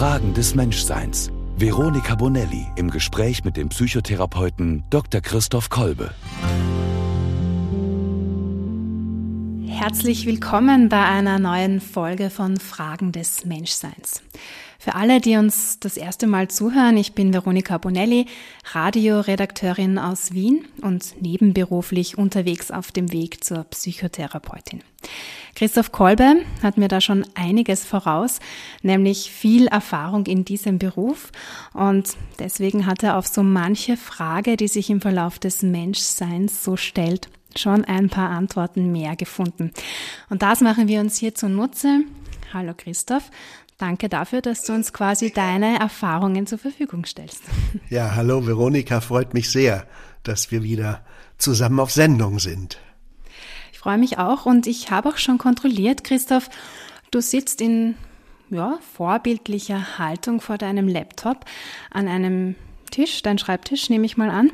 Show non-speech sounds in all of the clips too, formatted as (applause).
Fragen des Menschseins. Veronika Bonelli im Gespräch mit dem Psychotherapeuten Dr. Christoph Kolbe. Herzlich willkommen bei einer neuen Folge von Fragen des Menschseins. Für alle, die uns das erste Mal zuhören, ich bin Veronika Bonelli, Radioredakteurin aus Wien und nebenberuflich unterwegs auf dem Weg zur Psychotherapeutin. Christoph Kolbe hat mir da schon einiges voraus, nämlich viel Erfahrung in diesem Beruf und deswegen hat er auf so manche Frage, die sich im Verlauf des Menschseins so stellt, schon ein paar Antworten mehr gefunden. Und das machen wir uns hier zunutze. Hallo Christoph. Danke dafür, dass du uns quasi deine Erfahrungen zur Verfügung stellst. (laughs) Ja, hallo Veronika, freut mich sehr, dass wir wieder zusammen auf Sendung sind. Ich freue mich auch und ich habe auch schon kontrolliert, Christoph, du sitzt in ja, vorbildlicher Haltung vor deinem Laptop an einem Tisch, dein Schreibtisch nehme ich mal an.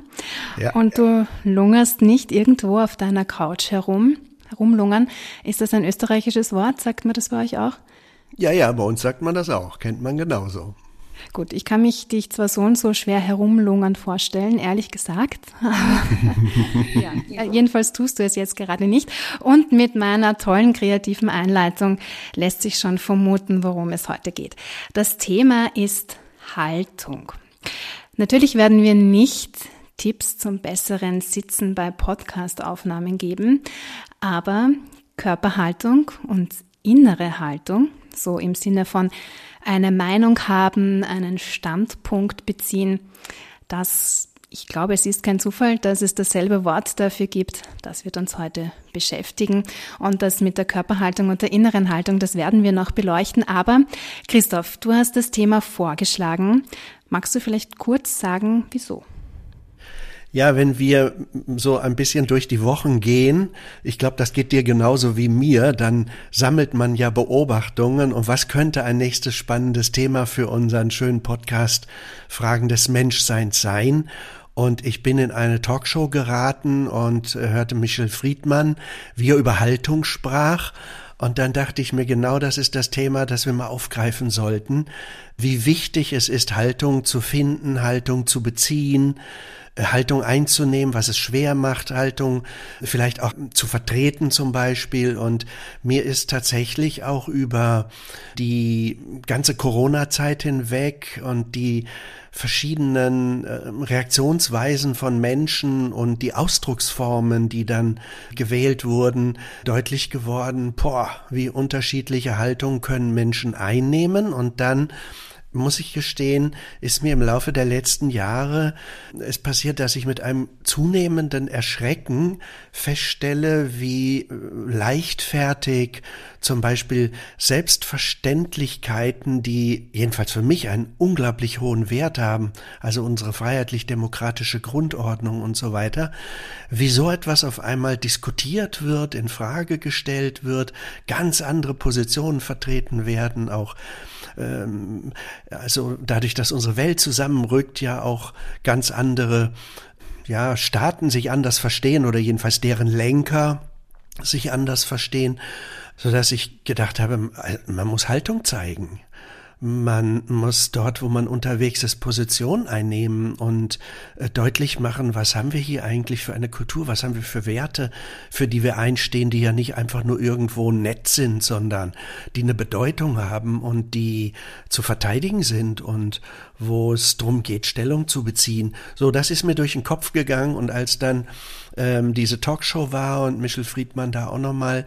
Ja, und du lungerst nicht irgendwo auf deiner Couch herum. Herumlungern, ist das ein österreichisches Wort? Sagt man das bei euch auch? Ja, ja, bei uns sagt man das auch, kennt man genauso. Gut, ich kann mich dich zwar so und so schwer herumlungern vorstellen, ehrlich gesagt. (laughs) (laughs) ja, jedenfalls tust du es jetzt gerade nicht. Und mit meiner tollen kreativen Einleitung lässt sich schon vermuten, worum es heute geht. Das Thema ist Haltung. Natürlich werden wir nicht Tipps zum besseren Sitzen bei Podcast-Aufnahmen geben, aber Körperhaltung und innere Haltung so im Sinne von eine Meinung haben, einen Standpunkt beziehen. Das, ich glaube, es ist kein Zufall, dass es dasselbe Wort dafür gibt. Das wird uns heute beschäftigen. Und das mit der Körperhaltung und der inneren Haltung, das werden wir noch beleuchten. Aber Christoph, du hast das Thema vorgeschlagen. Magst du vielleicht kurz sagen, wieso? Ja, wenn wir so ein bisschen durch die Wochen gehen, ich glaube, das geht dir genauso wie mir, dann sammelt man ja Beobachtungen und was könnte ein nächstes spannendes Thema für unseren schönen Podcast Fragen des Menschseins sein? Und ich bin in eine Talkshow geraten und äh, hörte Michel Friedmann, wie er über Haltung sprach. Und dann dachte ich mir, genau das ist das Thema, das wir mal aufgreifen sollten. Wie wichtig es ist, Haltung zu finden, Haltung zu beziehen, Haltung einzunehmen, was es schwer macht, Haltung vielleicht auch zu vertreten zum Beispiel. Und mir ist tatsächlich auch über die ganze Corona-Zeit hinweg und die verschiedenen äh, Reaktionsweisen von Menschen und die Ausdrucksformen, die dann gewählt wurden, deutlich geworden, boah, wie unterschiedliche Haltungen können Menschen einnehmen und dann muss ich gestehen, ist mir im Laufe der letzten Jahre es passiert, dass ich mit einem zunehmenden Erschrecken feststelle, wie äh, leichtfertig zum Beispiel Selbstverständlichkeiten, die jedenfalls für mich einen unglaublich hohen Wert haben, also unsere freiheitlich-demokratische Grundordnung und so weiter, wie so etwas auf einmal diskutiert wird, in Frage gestellt wird, ganz andere Positionen vertreten werden, auch ähm, also dadurch, dass unsere Welt zusammenrückt, ja auch ganz andere ja, Staaten sich anders verstehen oder jedenfalls deren Lenker sich anders verstehen, so dass ich gedacht habe, man muss Haltung zeigen. Man muss dort, wo man unterwegs ist, Position einnehmen und äh, deutlich machen, was haben wir hier eigentlich für eine Kultur, was haben wir für Werte, für die wir einstehen, die ja nicht einfach nur irgendwo nett sind, sondern die eine Bedeutung haben und die zu verteidigen sind und wo es darum geht, Stellung zu beziehen. So, das ist mir durch den Kopf gegangen und als dann ähm, diese Talkshow war und Michel Friedmann da auch nochmal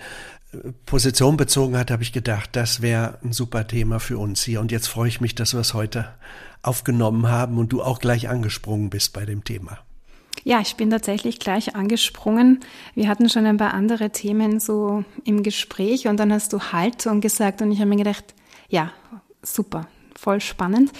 Position bezogen hat, habe ich gedacht, das wäre ein super Thema für uns hier. Und jetzt freue ich mich, dass wir es heute aufgenommen haben und du auch gleich angesprungen bist bei dem Thema. Ja, ich bin tatsächlich gleich angesprungen. Wir hatten schon ein paar andere Themen so im Gespräch und dann hast du Haltung gesagt und ich habe mir gedacht, ja, super, voll spannend.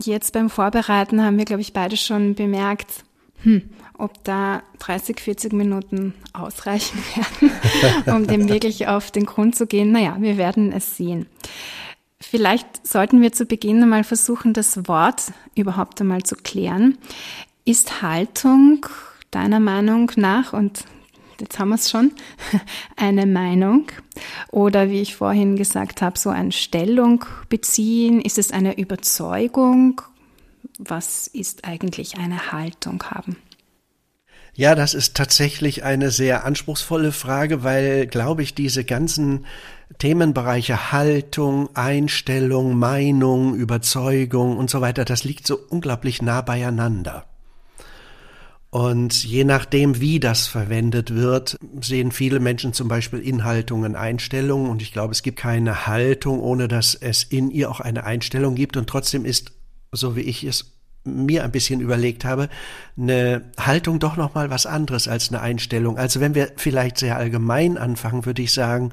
Jetzt beim Vorbereiten haben wir, glaube ich, beide schon bemerkt, hm, ob da 30, 40 Minuten ausreichen (laughs) werden, um dem wirklich auf den Grund zu gehen. Naja, wir werden es sehen. Vielleicht sollten wir zu Beginn einmal versuchen, das Wort überhaupt einmal zu klären. Ist Haltung deiner Meinung nach, und jetzt haben wir es schon, (laughs) eine Meinung? Oder wie ich vorhin gesagt habe, so eine Stellung beziehen? Ist es eine Überzeugung? Was ist eigentlich eine Haltung haben? Ja, das ist tatsächlich eine sehr anspruchsvolle Frage, weil, glaube ich, diese ganzen Themenbereiche Haltung, Einstellung, Meinung, Überzeugung und so weiter, das liegt so unglaublich nah beieinander. Und je nachdem, wie das verwendet wird, sehen viele Menschen zum Beispiel Inhaltungen, Einstellungen. Und ich glaube, es gibt keine Haltung, ohne dass es in ihr auch eine Einstellung gibt. Und trotzdem ist, so wie ich es mir ein bisschen überlegt habe, eine Haltung doch noch mal was anderes als eine Einstellung. Also wenn wir vielleicht sehr allgemein anfangen, würde ich sagen,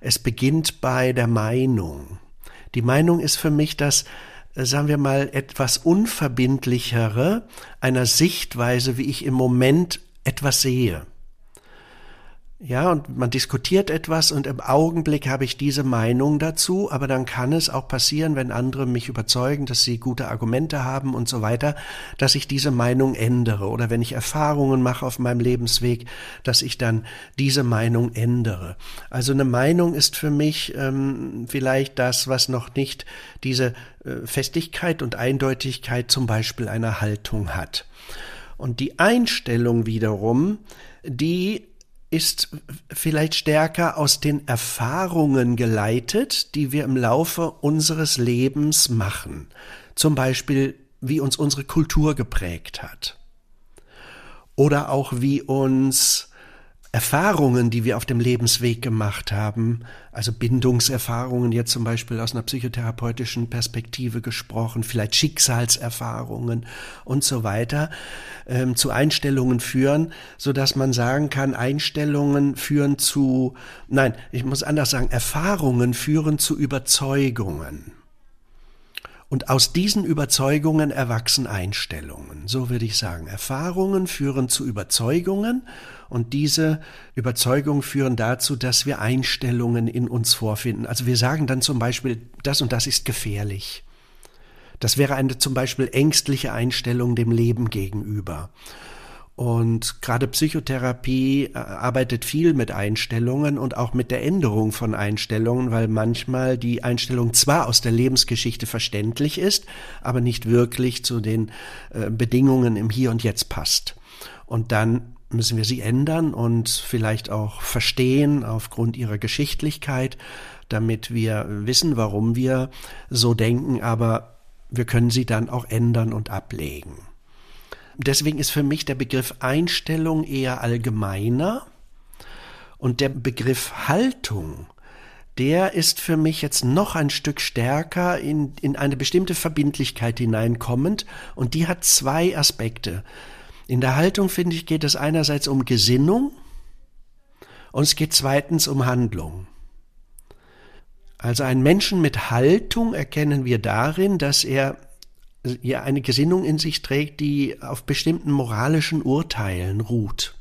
es beginnt bei der Meinung. Die Meinung ist für mich das, äh, sagen wir mal, etwas unverbindlichere einer Sichtweise, wie ich im Moment etwas sehe. Ja, und man diskutiert etwas und im Augenblick habe ich diese Meinung dazu, aber dann kann es auch passieren, wenn andere mich überzeugen, dass sie gute Argumente haben und so weiter, dass ich diese Meinung ändere oder wenn ich Erfahrungen mache auf meinem Lebensweg, dass ich dann diese Meinung ändere. Also eine Meinung ist für mich ähm, vielleicht das, was noch nicht diese äh, Festigkeit und Eindeutigkeit zum Beispiel einer Haltung hat. Und die Einstellung wiederum, die ist vielleicht stärker aus den Erfahrungen geleitet, die wir im Laufe unseres Lebens machen. Zum Beispiel, wie uns unsere Kultur geprägt hat. Oder auch wie uns Erfahrungen, die wir auf dem Lebensweg gemacht haben, also Bindungserfahrungen jetzt zum Beispiel aus einer psychotherapeutischen Perspektive gesprochen, vielleicht Schicksalserfahrungen und so weiter, ähm, zu Einstellungen führen, so dass man sagen kann, Einstellungen führen zu, nein, ich muss anders sagen, Erfahrungen führen zu Überzeugungen. Und aus diesen Überzeugungen erwachsen Einstellungen. So würde ich sagen. Erfahrungen führen zu Überzeugungen und diese Überzeugungen führen dazu, dass wir Einstellungen in uns vorfinden. Also wir sagen dann zum Beispiel, das und das ist gefährlich. Das wäre eine zum Beispiel ängstliche Einstellung dem Leben gegenüber. Und gerade Psychotherapie äh, arbeitet viel mit Einstellungen und auch mit der Änderung von Einstellungen, weil manchmal die Einstellung zwar aus der Lebensgeschichte verständlich ist, aber nicht wirklich zu den äh, Bedingungen im Hier und Jetzt passt. Und dann müssen wir sie ändern und vielleicht auch verstehen aufgrund ihrer Geschichtlichkeit, damit wir wissen, warum wir so denken, aber wir können sie dann auch ändern und ablegen. Deswegen ist für mich der Begriff Einstellung eher allgemeiner. Und der Begriff Haltung, der ist für mich jetzt noch ein Stück stärker in, in eine bestimmte Verbindlichkeit hineinkommend. Und die hat zwei Aspekte. In der Haltung, finde ich, geht es einerseits um Gesinnung und es geht zweitens um Handlung. Also einen Menschen mit Haltung erkennen wir darin, dass er ja eine Gesinnung in sich trägt, die auf bestimmten moralischen Urteilen ruht,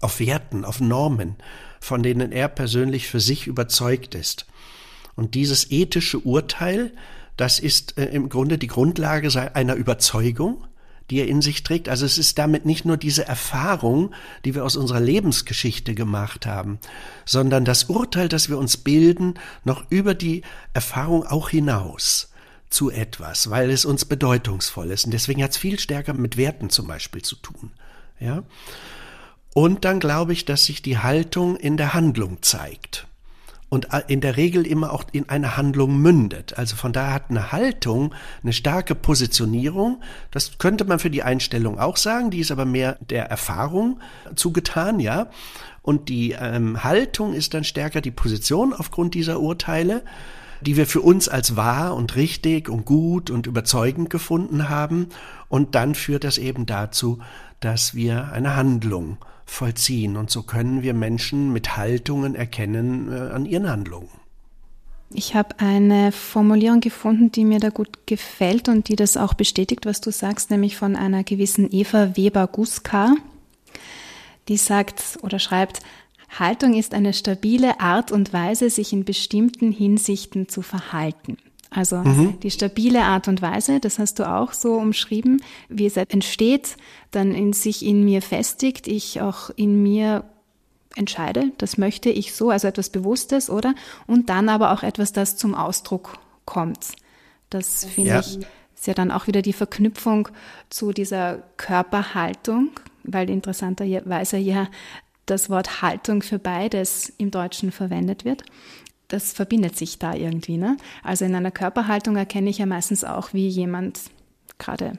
auf Werten, auf Normen, von denen er persönlich für sich überzeugt ist. Und dieses ethische Urteil, das ist äh, im Grunde die Grundlage einer Überzeugung, die er in sich trägt. Also es ist damit nicht nur diese Erfahrung, die wir aus unserer Lebensgeschichte gemacht haben, sondern das Urteil, das wir uns bilden, noch über die Erfahrung auch hinaus zu etwas, weil es uns bedeutungsvoll ist. Und deswegen hat es viel stärker mit Werten zum Beispiel zu tun. Ja? Und dann glaube ich, dass sich die Haltung in der Handlung zeigt. Und in der Regel immer auch in eine Handlung mündet. Also von daher hat eine Haltung eine starke Positionierung. Das könnte man für die Einstellung auch sagen. Die ist aber mehr der Erfahrung zugetan, ja. Und die ähm, Haltung ist dann stärker die Position aufgrund dieser Urteile die wir für uns als wahr und richtig und gut und überzeugend gefunden haben. Und dann führt das eben dazu, dass wir eine Handlung vollziehen. Und so können wir Menschen mit Haltungen erkennen äh, an ihren Handlungen. Ich habe eine Formulierung gefunden, die mir da gut gefällt und die das auch bestätigt, was du sagst, nämlich von einer gewissen Eva Weber-Guska. Die sagt oder schreibt, Haltung ist eine stabile Art und Weise, sich in bestimmten Hinsichten zu verhalten. Also mhm. die stabile Art und Weise, das hast du auch so umschrieben, wie es entsteht, dann in sich in mir festigt, ich auch in mir entscheide, das möchte ich so, also etwas Bewusstes, oder? Und dann aber auch etwas, das zum Ausdruck kommt. Das finde ja. ich ist ja dann auch wieder die Verknüpfung zu dieser Körperhaltung, weil interessanterweise ja das Wort Haltung für beides im Deutschen verwendet wird. Das verbindet sich da irgendwie. Ne? Also in einer Körperhaltung erkenne ich ja meistens auch, wie jemand gerade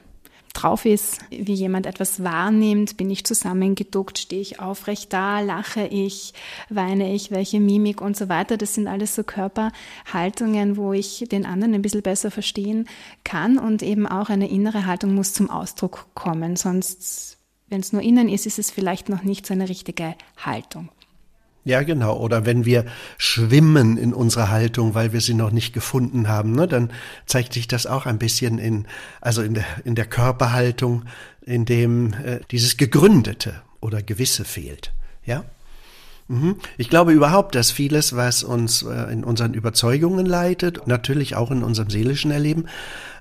drauf ist, wie jemand etwas wahrnimmt, bin ich zusammengeduckt, stehe ich aufrecht da, lache ich, weine ich, welche Mimik und so weiter. Das sind alles so Körperhaltungen, wo ich den anderen ein bisschen besser verstehen kann und eben auch eine innere Haltung muss zum Ausdruck kommen. Sonst, wenn es nur innen ist, ist es vielleicht noch nicht so eine richtige Haltung. Ja, genau. Oder wenn wir schwimmen in unserer Haltung, weil wir sie noch nicht gefunden haben, ne, dann zeigt sich das auch ein bisschen in, also in der, in der Körperhaltung, in dem äh, dieses Gegründete oder Gewisse fehlt. Ja? Mhm. Ich glaube überhaupt, dass vieles, was uns äh, in unseren Überzeugungen leitet, natürlich auch in unserem seelischen Erleben,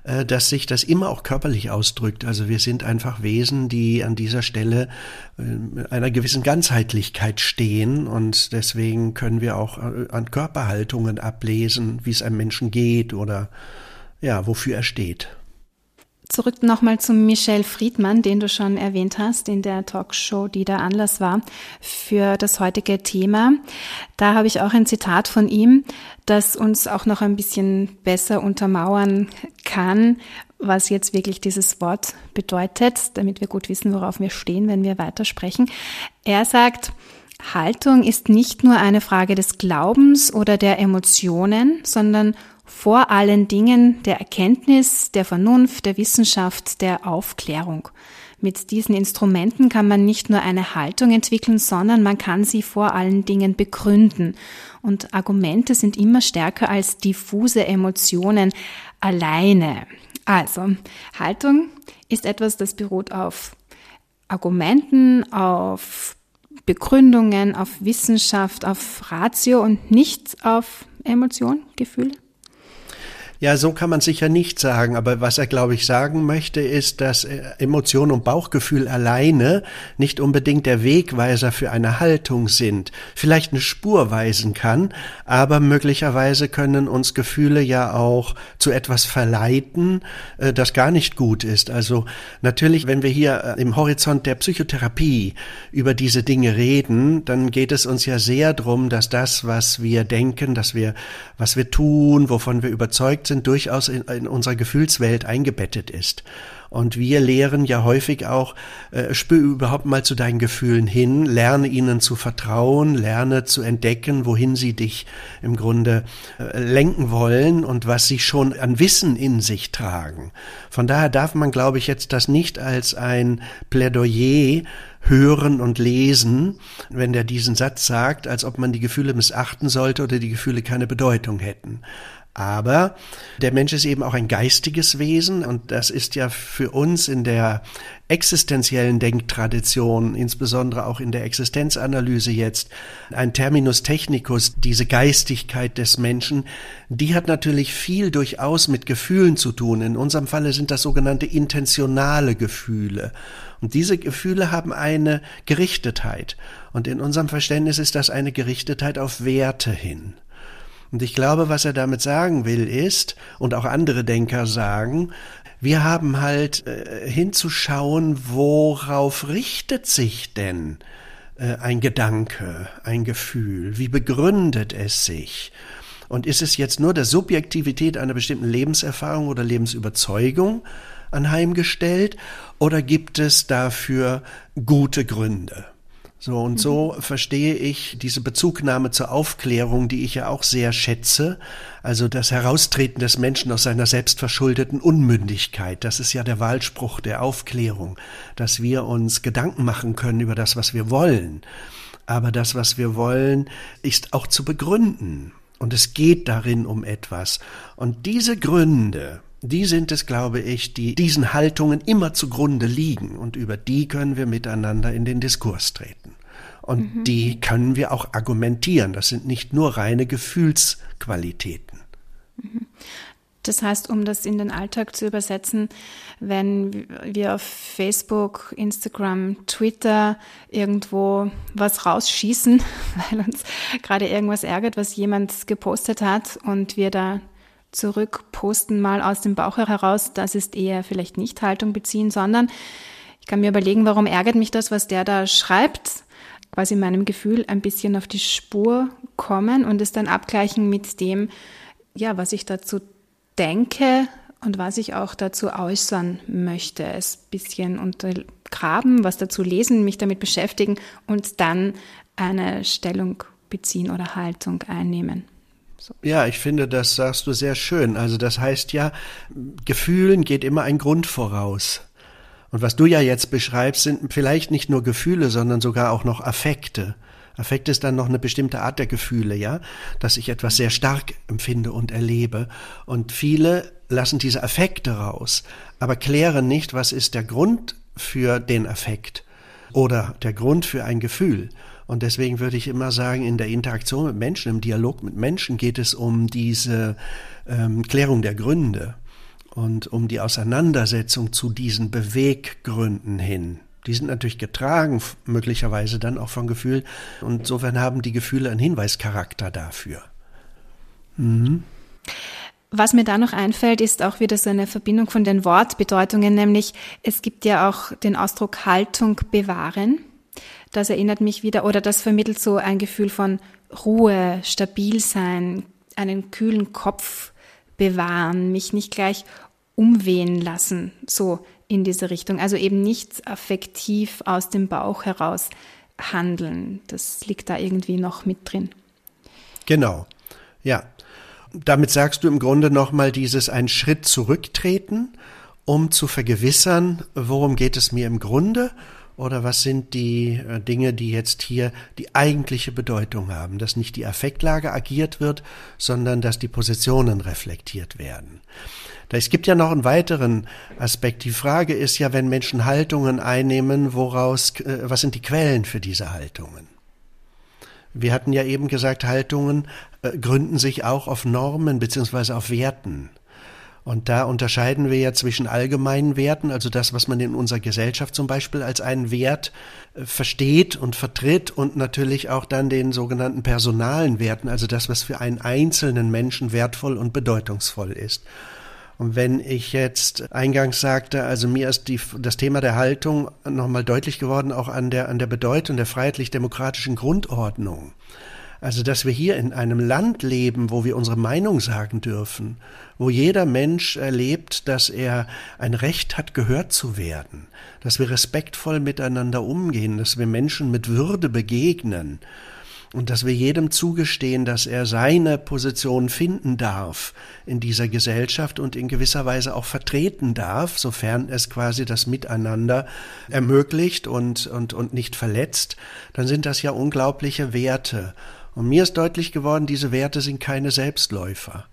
äh, dass sich das immer auch körperlich ausdrückt. Also wir sind einfach Wesen, die an dieser Stelle äh, einer gewissen Ganzheitlichkeit stehen und deswegen können wir auch an Körperhaltungen ablesen, wie es einem Menschen geht oder ja, wofür er steht. Zurück nochmal zum Michel Friedmann, den du schon erwähnt hast in der Talkshow, die der Anlass war für das heutige Thema. Da habe ich auch ein Zitat von ihm, das uns auch noch ein bisschen besser untermauern kann, was jetzt wirklich dieses Wort bedeutet, damit wir gut wissen, worauf wir stehen, wenn wir weitersprechen. Er sagt, Haltung ist nicht nur eine Frage des Glaubens oder der Emotionen, sondern vor allen Dingen der Erkenntnis, der Vernunft, der Wissenschaft, der Aufklärung. Mit diesen Instrumenten kann man nicht nur eine Haltung entwickeln, sondern man kann sie vor allen Dingen begründen. Und Argumente sind immer stärker als diffuse Emotionen alleine. Also, Haltung ist etwas, das beruht auf Argumenten, auf Begründungen, auf Wissenschaft, auf Ratio und nicht auf Emotion, Gefühle. Ja, so kann man sicher nicht sagen. Aber was er, glaube ich, sagen möchte, ist, dass äh, Emotion und Bauchgefühl alleine nicht unbedingt der Wegweiser für eine Haltung sind. Vielleicht eine Spur weisen kann, aber möglicherweise können uns Gefühle ja auch zu etwas verleiten, äh, das gar nicht gut ist. Also natürlich, wenn wir hier äh, im Horizont der Psychotherapie über diese Dinge reden, dann geht es uns ja sehr darum, dass das, was wir denken, dass wir, was wir tun, wovon wir überzeugt sind, sind, durchaus in, in unserer Gefühlswelt eingebettet ist. Und wir lehren ja häufig auch, äh, spür überhaupt mal zu deinen Gefühlen hin, lerne ihnen zu vertrauen, lerne zu entdecken, wohin sie dich im Grunde äh, lenken wollen und was sie schon an Wissen in sich tragen. Von daher darf man, glaube ich, jetzt das nicht als ein Plädoyer hören und lesen, wenn der diesen Satz sagt, als ob man die Gefühle missachten sollte oder die Gefühle keine Bedeutung hätten. Aber der Mensch ist eben auch ein geistiges Wesen und das ist ja für uns in der existenziellen Denktradition, insbesondere auch in der Existenzanalyse jetzt, ein Terminus technicus, diese Geistigkeit des Menschen, die hat natürlich viel durchaus mit Gefühlen zu tun. In unserem Falle sind das sogenannte intentionale Gefühle. Und diese Gefühle haben eine Gerichtetheit. Und in unserem Verständnis ist das eine Gerichtetheit auf Werte hin. Und ich glaube, was er damit sagen will, ist, und auch andere Denker sagen, wir haben halt äh, hinzuschauen, worauf richtet sich denn äh, ein Gedanke, ein Gefühl, wie begründet es sich? Und ist es jetzt nur der Subjektivität einer bestimmten Lebenserfahrung oder Lebensüberzeugung anheimgestellt oder gibt es dafür gute Gründe? So und so mhm. verstehe ich diese Bezugnahme zur Aufklärung, die ich ja auch sehr schätze. Also das Heraustreten des Menschen aus seiner selbstverschuldeten Unmündigkeit. Das ist ja der Wahlspruch der Aufklärung, dass wir uns Gedanken machen können über das, was wir wollen. Aber das, was wir wollen, ist auch zu begründen. Und es geht darin um etwas. Und diese Gründe, die sind es, glaube ich, die diesen Haltungen immer zugrunde liegen und über die können wir miteinander in den Diskurs treten. Und mhm. die können wir auch argumentieren. Das sind nicht nur reine Gefühlsqualitäten. Mhm. Das heißt, um das in den Alltag zu übersetzen, wenn wir auf Facebook, Instagram, Twitter irgendwo was rausschießen, (laughs) weil uns gerade irgendwas ärgert, was jemand gepostet hat und wir da zurückposten mal aus dem Bauch heraus, das ist eher vielleicht nicht Haltung beziehen, sondern ich kann mir überlegen, warum ärgert mich das, was der da schreibt, quasi meinem Gefühl ein bisschen auf die Spur kommen und es dann abgleichen mit dem, ja, was ich dazu denke und was ich auch dazu äußern möchte. Es bisschen untergraben, was dazu lesen, mich damit beschäftigen und dann eine Stellung beziehen oder Haltung einnehmen. So. Ja, ich finde, das sagst du sehr schön. Also das heißt ja, Gefühlen geht immer ein Grund voraus. Und was du ja jetzt beschreibst, sind vielleicht nicht nur Gefühle, sondern sogar auch noch Affekte. Affekt ist dann noch eine bestimmte Art der Gefühle, ja, dass ich etwas sehr stark empfinde und erlebe. Und viele lassen diese Affekte raus, aber klären nicht, was ist der Grund für den Affekt oder der Grund für ein Gefühl. Und deswegen würde ich immer sagen, in der Interaktion mit Menschen, im Dialog mit Menschen geht es um diese ähm, Klärung der Gründe und um die Auseinandersetzung zu diesen Beweggründen hin. Die sind natürlich getragen, möglicherweise dann auch von Gefühl. Und insofern haben die Gefühle einen Hinweischarakter dafür. Mhm. Was mir da noch einfällt, ist auch wieder so eine Verbindung von den Wortbedeutungen, nämlich es gibt ja auch den Ausdruck Haltung bewahren. Das erinnert mich wieder, oder das vermittelt so ein Gefühl von Ruhe, stabil sein, einen kühlen Kopf bewahren, mich nicht gleich umwehen lassen, so in diese Richtung. Also eben nicht affektiv aus dem Bauch heraus handeln. Das liegt da irgendwie noch mit drin. Genau. Ja. Damit sagst du im Grunde nochmal dieses einen Schritt zurücktreten, um zu vergewissern, worum geht es mir im Grunde oder was sind die äh, Dinge, die jetzt hier die eigentliche Bedeutung haben, dass nicht die Affektlage agiert wird, sondern dass die Positionen reflektiert werden. Es gibt ja noch einen weiteren Aspekt. Die Frage ist ja, wenn Menschen Haltungen einnehmen, woraus, äh, was sind die Quellen für diese Haltungen? Wir hatten ja eben gesagt, Haltungen äh, gründen sich auch auf Normen beziehungsweise auf Werten. Und da unterscheiden wir ja zwischen allgemeinen Werten, also das, was man in unserer Gesellschaft zum Beispiel als einen Wert äh, versteht und vertritt, und natürlich auch dann den sogenannten personalen Werten, also das, was für einen einzelnen Menschen wertvoll und bedeutungsvoll ist. Und wenn ich jetzt eingangs sagte, also mir ist die, das Thema der Haltung nochmal deutlich geworden, auch an der, an der Bedeutung der freiheitlich-demokratischen Grundordnung. Also, dass wir hier in einem Land leben, wo wir unsere Meinung sagen dürfen, wo jeder Mensch erlebt, dass er ein Recht hat, gehört zu werden, dass wir respektvoll miteinander umgehen, dass wir Menschen mit Würde begegnen und dass wir jedem zugestehen, dass er seine Position finden darf in dieser Gesellschaft und in gewisser Weise auch vertreten darf, sofern es quasi das Miteinander ermöglicht und, und, und nicht verletzt, dann sind das ja unglaubliche Werte. Und mir ist deutlich geworden, diese Werte sind keine Selbstläufer,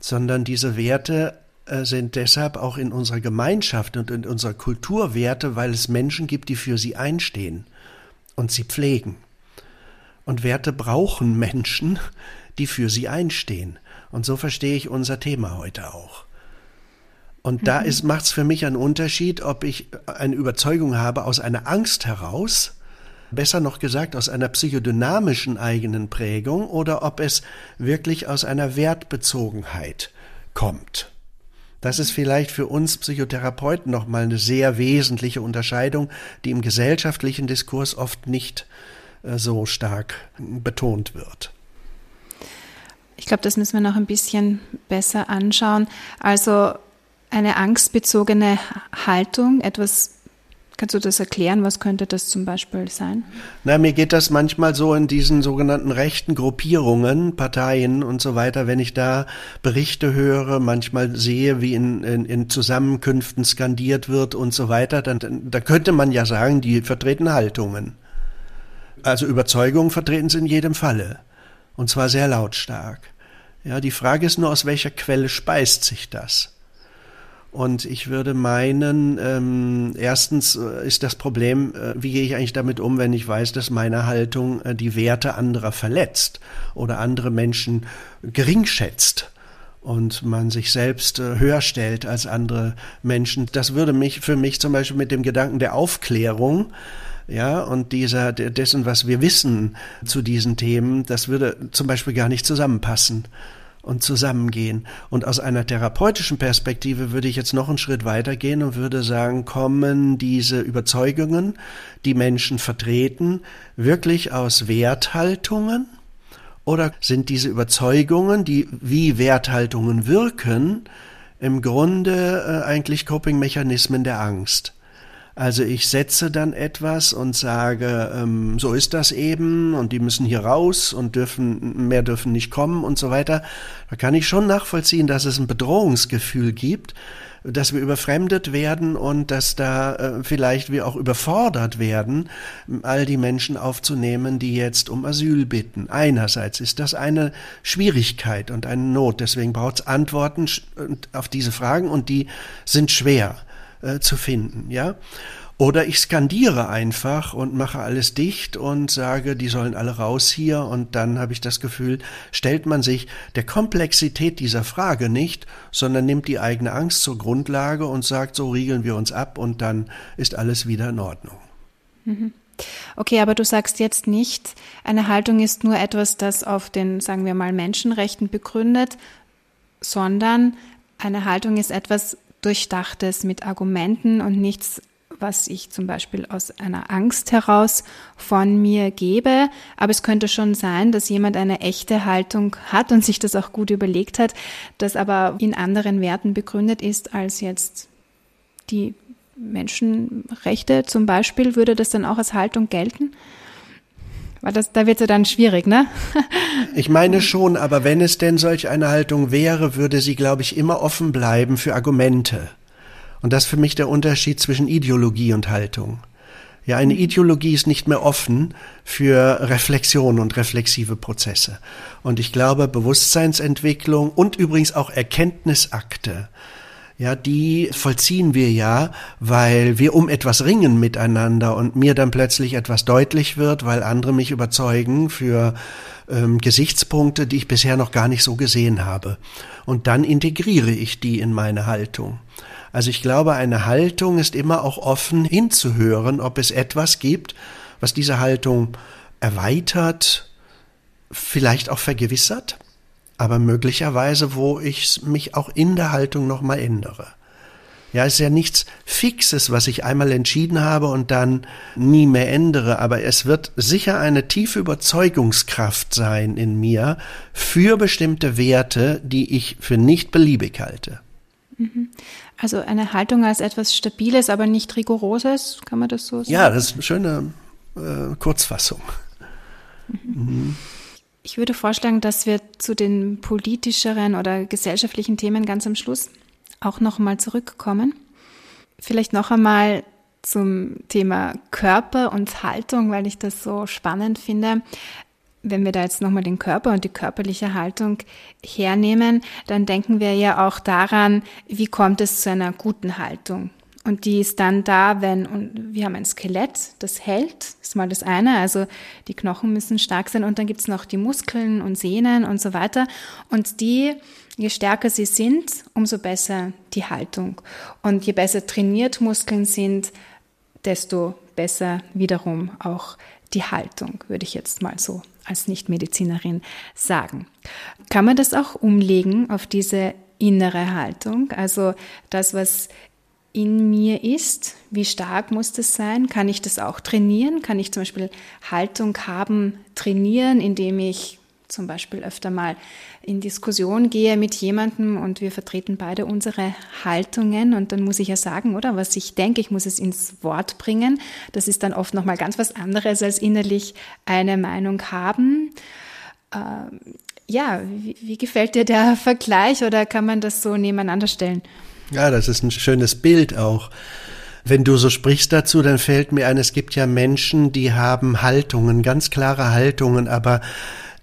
sondern diese Werte äh, sind deshalb auch in unserer Gemeinschaft und in unserer Kultur Werte, weil es Menschen gibt, die für sie einstehen und sie pflegen. Und Werte brauchen Menschen, die für sie einstehen. Und so verstehe ich unser Thema heute auch. Und mhm. da ist, macht es für mich einen Unterschied, ob ich eine Überzeugung habe aus einer Angst heraus, besser noch gesagt aus einer psychodynamischen eigenen Prägung, oder ob es wirklich aus einer Wertbezogenheit kommt. Das ist vielleicht für uns Psychotherapeuten nochmal eine sehr wesentliche Unterscheidung, die im gesellschaftlichen Diskurs oft nicht äh, so stark betont wird. Ich glaube, das müssen wir noch ein bisschen besser anschauen. Also eine angstbezogene Haltung, etwas Kannst du das erklären? Was könnte das zum Beispiel sein? Na, mir geht das manchmal so in diesen sogenannten rechten Gruppierungen, Parteien und so weiter, wenn ich da Berichte höre, manchmal sehe, wie in, in, in Zusammenkünften skandiert wird und so weiter, dann, dann da könnte man ja sagen, die vertreten Haltungen. Also Überzeugungen vertreten sie in jedem Falle. Und zwar sehr lautstark. Ja, die Frage ist nur, aus welcher Quelle speist sich das? Und ich würde meinen, ähm, erstens äh, ist das Problem, äh, wie gehe ich eigentlich damit um, wenn ich weiß, dass meine Haltung äh, die Werte anderer verletzt oder andere Menschen geringschätzt und man sich selbst äh, höher stellt als andere Menschen. Das würde mich für mich zum Beispiel mit dem Gedanken der Aufklärung ja, und dieser, dessen, was wir wissen zu diesen Themen, das würde zum Beispiel gar nicht zusammenpassen und zusammengehen. Und aus einer therapeutischen Perspektive würde ich jetzt noch einen Schritt weitergehen und würde sagen, kommen diese Überzeugungen, die Menschen vertreten, wirklich aus Werthaltungen? Oder sind diese Überzeugungen, die wie Werthaltungen wirken, im Grunde äh, eigentlich Coping-Mechanismen der Angst? Also ich setze dann etwas und sage, ähm, so ist das eben und die müssen hier raus und dürfen, mehr dürfen nicht kommen und so weiter. Da kann ich schon nachvollziehen, dass es ein Bedrohungsgefühl gibt, dass wir überfremdet werden und dass da äh, vielleicht wir auch überfordert werden, all die Menschen aufzunehmen, die jetzt um Asyl bitten. Einerseits ist das eine Schwierigkeit und eine Not, deswegen braucht es Antworten auf diese Fragen und die sind schwer äh, zu finden, ja. Oder ich skandiere einfach und mache alles dicht und sage, die sollen alle raus hier und dann habe ich das Gefühl, stellt man sich der Komplexität dieser Frage nicht, sondern nimmt die eigene Angst zur Grundlage und sagt, so riegeln wir uns ab und dann ist alles wieder in Ordnung. Mhm. Okay, aber du sagst jetzt nicht, eine Haltung ist nur etwas, das auf den, sagen wir mal, Menschenrechten begründet, sondern eine Haltung ist etwas, Durchdachtes mit Argumenten und nichts, was ich zum Beispiel aus einer Angst heraus von mir gebe. Aber es könnte schon sein, dass jemand eine echte Haltung hat und sich das auch gut überlegt hat, das aber in anderen Werten begründet ist als jetzt die Menschenrechte zum Beispiel. Würde das dann auch als Haltung gelten? Weil das, da wird es ja dann schwierig, ne? (laughs) ich meine schon, aber wenn es denn solch eine Haltung wäre, würde sie, glaube ich, immer offen bleiben für Argumente. Und das ist für mich der Unterschied zwischen Ideologie und Haltung. Ja, eine Ideologie ist nicht mehr offen für Reflexion und reflexive Prozesse. Und ich glaube, Bewusstseinsentwicklung und übrigens auch Erkenntnisakte ja, die vollziehen wir ja, weil wir um etwas ringen miteinander und mir dann plötzlich etwas deutlich wird, weil andere mich überzeugen für ähm, Gesichtspunkte, die ich bisher noch gar nicht so gesehen habe. Und dann integriere ich die in meine Haltung. Also ich glaube, eine Haltung ist immer auch offen hinzuhören, ob es etwas gibt, was diese Haltung erweitert, vielleicht auch vergewissert aber möglicherweise, wo ich mich auch in der Haltung nochmal ändere. Ja, es ist ja nichts Fixes, was ich einmal entschieden habe und dann nie mehr ändere, aber es wird sicher eine tiefe Überzeugungskraft sein in mir für bestimmte Werte, die ich für nicht beliebig halte. Mhm. Also eine Haltung als etwas Stabiles, aber nicht Rigoroses, kann man das so sagen? Ja, das ist eine schöne äh, Kurzfassung. Mhm. Mhm. Ich würde vorschlagen, dass wir zu den politischeren oder gesellschaftlichen Themen ganz am Schluss auch nochmal zurückkommen. Vielleicht noch einmal zum Thema Körper und Haltung, weil ich das so spannend finde. Wenn wir da jetzt nochmal den Körper und die körperliche Haltung hernehmen, dann denken wir ja auch daran, wie kommt es zu einer guten Haltung. Und die ist dann da, wenn, und wir haben ein Skelett, das hält, ist mal das eine, also die Knochen müssen stark sein und dann gibt's noch die Muskeln und Sehnen und so weiter. Und die, je stärker sie sind, umso besser die Haltung. Und je besser trainiert Muskeln sind, desto besser wiederum auch die Haltung, würde ich jetzt mal so als Nichtmedizinerin sagen. Kann man das auch umlegen auf diese innere Haltung? Also das, was in mir ist. Wie stark muss das sein? Kann ich das auch trainieren? Kann ich zum Beispiel Haltung haben, trainieren, indem ich zum Beispiel öfter mal in Diskussion gehe mit jemandem und wir vertreten beide unsere Haltungen und dann muss ich ja sagen, oder was ich denke, ich muss es ins Wort bringen. Das ist dann oft noch mal ganz was anderes als innerlich eine Meinung haben. Ähm, ja, wie, wie gefällt dir der Vergleich oder kann man das so nebeneinander stellen? Ja, das ist ein schönes Bild auch. Wenn du so sprichst dazu, dann fällt mir ein, es gibt ja Menschen, die haben Haltungen, ganz klare Haltungen, aber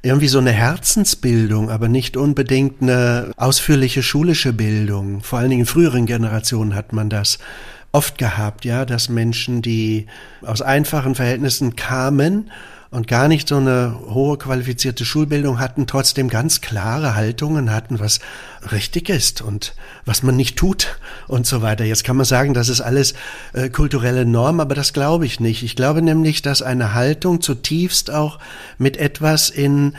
irgendwie so eine Herzensbildung, aber nicht unbedingt eine ausführliche schulische Bildung. Vor allen Dingen in früheren Generationen hat man das oft gehabt, ja, dass Menschen, die aus einfachen Verhältnissen kamen und gar nicht so eine hohe qualifizierte Schulbildung hatten, trotzdem ganz klare Haltungen hatten, was richtig ist und was man nicht tut und so weiter. Jetzt kann man sagen, das ist alles äh, kulturelle Norm, aber das glaube ich nicht. Ich glaube nämlich, dass eine Haltung zutiefst auch mit etwas in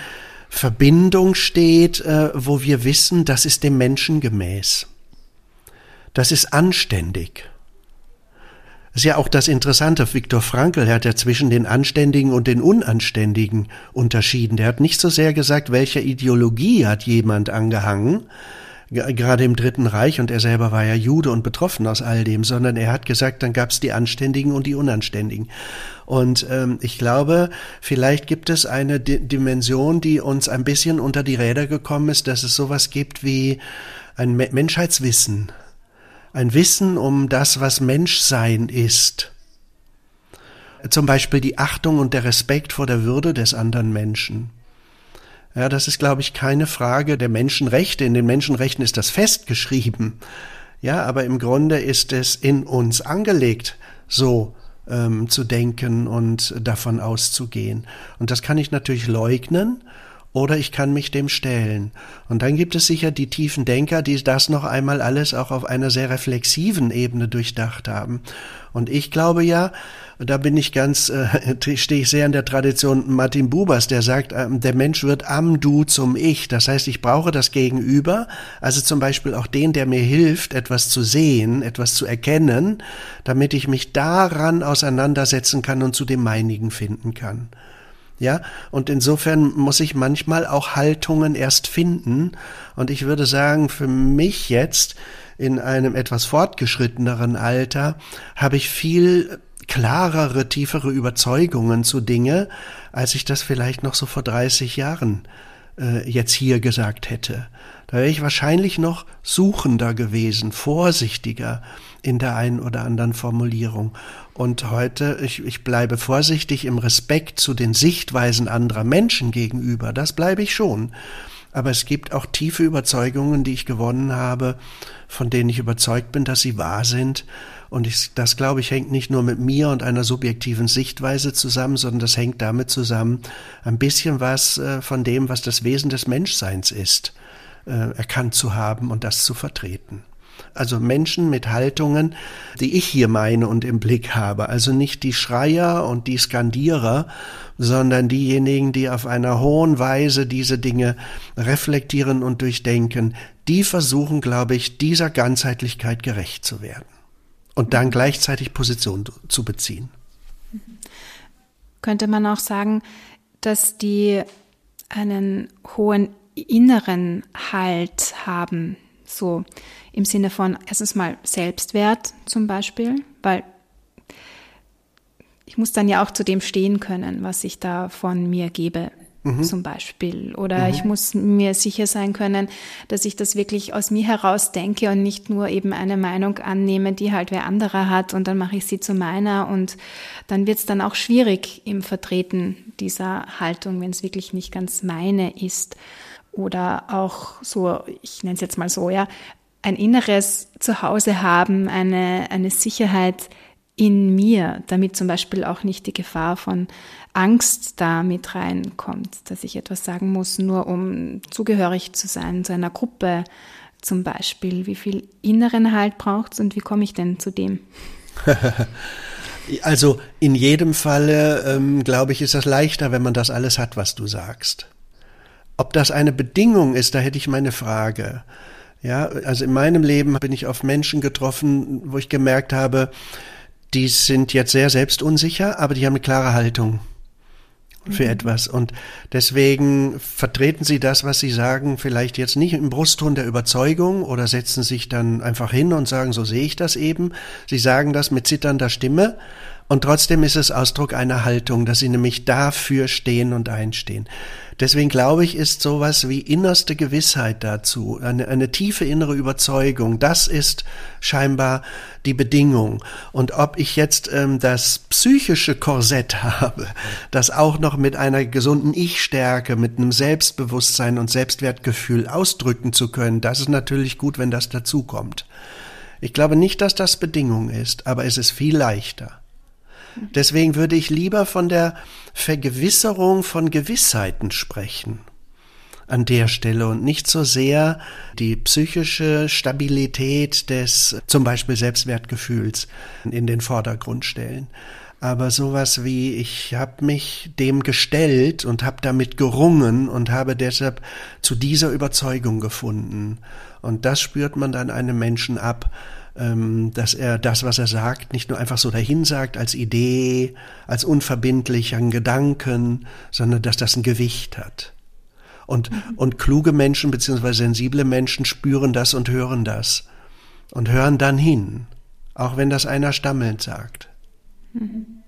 Verbindung steht, äh, wo wir wissen, das ist dem Menschen gemäß. Das ist anständig. Ist ja auch das Interessante. Viktor Frankl hat ja zwischen den Anständigen und den Unanständigen unterschieden. Der hat nicht so sehr gesagt, welcher Ideologie hat jemand angehangen, gerade im Dritten Reich, und er selber war ja Jude und betroffen aus all dem, sondern er hat gesagt, dann gab es die Anständigen und die Unanständigen. Und ähm, ich glaube, vielleicht gibt es eine D Dimension, die uns ein bisschen unter die Räder gekommen ist, dass es sowas gibt wie ein Me Menschheitswissen, ein Wissen um das, was Menschsein ist. Zum Beispiel die Achtung und der Respekt vor der Würde des anderen Menschen. Ja, das ist, glaube ich, keine Frage der Menschenrechte. In den Menschenrechten ist das festgeschrieben. Ja, aber im Grunde ist es in uns angelegt, so ähm, zu denken und davon auszugehen. Und das kann ich natürlich leugnen oder ich kann mich dem stellen. Und dann gibt es sicher die tiefen Denker, die das noch einmal alles auch auf einer sehr reflexiven Ebene durchdacht haben. Und ich glaube ja, da bin ich ganz, äh, (laughs) stehe ich sehr in der Tradition Martin Bubers, der sagt, äh, der Mensch wird am Du zum Ich. Das heißt, ich brauche das Gegenüber, also zum Beispiel auch den, der mir hilft, etwas zu sehen, etwas zu erkennen, damit ich mich daran auseinandersetzen kann und zu dem meinigen finden kann. Ja, und insofern muss ich manchmal auch Haltungen erst finden. Und ich würde sagen, für mich jetzt in einem etwas fortgeschritteneren Alter habe ich viel klarere, tiefere Überzeugungen zu Dinge, als ich das vielleicht noch so vor 30 Jahren äh, jetzt hier gesagt hätte. Da wäre ich wahrscheinlich noch suchender gewesen, vorsichtiger in der einen oder anderen Formulierung. Und heute, ich, ich bleibe vorsichtig im Respekt zu den Sichtweisen anderer Menschen gegenüber, das bleibe ich schon. Aber es gibt auch tiefe Überzeugungen, die ich gewonnen habe, von denen ich überzeugt bin, dass sie wahr sind. Und ich, das, glaube ich, hängt nicht nur mit mir und einer subjektiven Sichtweise zusammen, sondern das hängt damit zusammen, ein bisschen was äh, von dem, was das Wesen des Menschseins ist, äh, erkannt zu haben und das zu vertreten. Also Menschen mit Haltungen, die ich hier meine und im Blick habe. Also nicht die Schreier und die Skandierer, sondern diejenigen, die auf einer hohen Weise diese Dinge reflektieren und durchdenken, die versuchen, glaube ich, dieser Ganzheitlichkeit gerecht zu werden und dann gleichzeitig Position zu beziehen. Könnte man auch sagen, dass die einen hohen inneren Halt haben, so im Sinne von erstens mal Selbstwert zum Beispiel, weil ich muss dann ja auch zu dem stehen können, was ich da von mir gebe. Mhm. zum Beispiel. Oder mhm. ich muss mir sicher sein können, dass ich das wirklich aus mir heraus denke und nicht nur eben eine Meinung annehme, die halt wer anderer hat und dann mache ich sie zu meiner und dann wird es dann auch schwierig im Vertreten dieser Haltung, wenn es wirklich nicht ganz meine ist. Oder auch so, ich nenne es jetzt mal so, ja, ein inneres Zuhause haben, eine, eine Sicherheit in mir, damit zum Beispiel auch nicht die Gefahr von Angst da mit reinkommt, dass ich etwas sagen muss, nur um zugehörig zu sein zu einer Gruppe zum Beispiel. Wie viel inneren Halt braucht es und wie komme ich denn zu dem? (laughs) also in jedem Falle, ähm, glaube ich, ist das leichter, wenn man das alles hat, was du sagst. Ob das eine Bedingung ist, da hätte ich meine Frage. Ja, also in meinem Leben bin ich auf Menschen getroffen, wo ich gemerkt habe, die sind jetzt sehr selbstunsicher, aber die haben eine klare Haltung für mhm. etwas. Und deswegen vertreten sie das, was sie sagen, vielleicht jetzt nicht im Brustton der Überzeugung oder setzen sich dann einfach hin und sagen, so sehe ich das eben. Sie sagen das mit zitternder Stimme. Und trotzdem ist es Ausdruck einer Haltung, dass sie nämlich dafür stehen und einstehen. Deswegen glaube ich, ist sowas wie innerste Gewissheit dazu, eine, eine tiefe innere Überzeugung, das ist scheinbar die Bedingung. Und ob ich jetzt ähm, das psychische Korsett (laughs) habe, das auch noch mit einer gesunden Ich-Stärke, mit einem Selbstbewusstsein und Selbstwertgefühl ausdrücken zu können, das ist natürlich gut, wenn das dazukommt. Ich glaube nicht, dass das Bedingung ist, aber es ist viel leichter. Deswegen würde ich lieber von der Vergewisserung von Gewissheiten sprechen an der Stelle und nicht so sehr die psychische Stabilität des zum Beispiel Selbstwertgefühls in den Vordergrund stellen. Aber sowas wie ich habe mich dem gestellt und habe damit gerungen und habe deshalb zu dieser Überzeugung gefunden. Und das spürt man dann einem Menschen ab, dass er das, was er sagt, nicht nur einfach so dahin sagt als Idee, als unverbindlichen Gedanken, sondern dass das ein Gewicht hat. Und, mhm. und kluge Menschen beziehungsweise sensible Menschen spüren das und hören das und hören dann hin, auch wenn das einer stammelnd sagt. Mhm.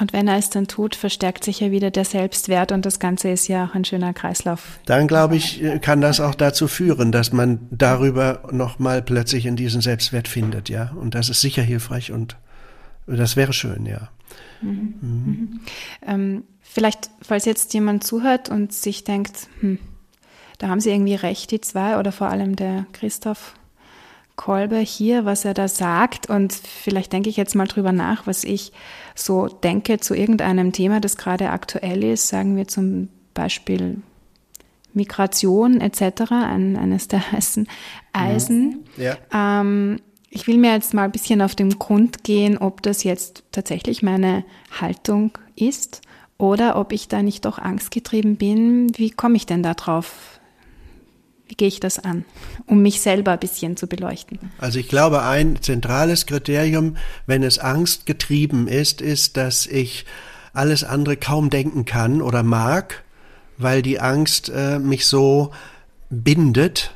Und wenn er es dann tut, verstärkt sich ja wieder der Selbstwert und das Ganze ist ja auch ein schöner Kreislauf. Dann glaube ich, kann das auch dazu führen, dass man darüber nochmal plötzlich in diesen Selbstwert findet, ja. Und das ist sicher hilfreich und das wäre schön, ja. Mhm. Mhm. Mhm. Ähm, Vielleicht, falls jetzt jemand zuhört und sich denkt, hm, da haben sie irgendwie recht, die zwei, oder vor allem der Christoph Kolbe hier, was er da sagt. Und vielleicht denke ich jetzt mal drüber nach, was ich so denke zu irgendeinem Thema, das gerade aktuell ist. Sagen wir zum Beispiel Migration etc., ein, eines der (laughs) heißen Eisen. Ja. Ähm, ich will mir jetzt mal ein bisschen auf den Grund gehen, ob das jetzt tatsächlich meine Haltung ist oder ob ich da nicht doch angstgetrieben bin. Wie komme ich denn da drauf? Wie gehe ich das an, um mich selber ein bisschen zu beleuchten? Also ich glaube, ein zentrales Kriterium, wenn es angstgetrieben ist, ist, dass ich alles andere kaum denken kann oder mag, weil die Angst äh, mich so bindet,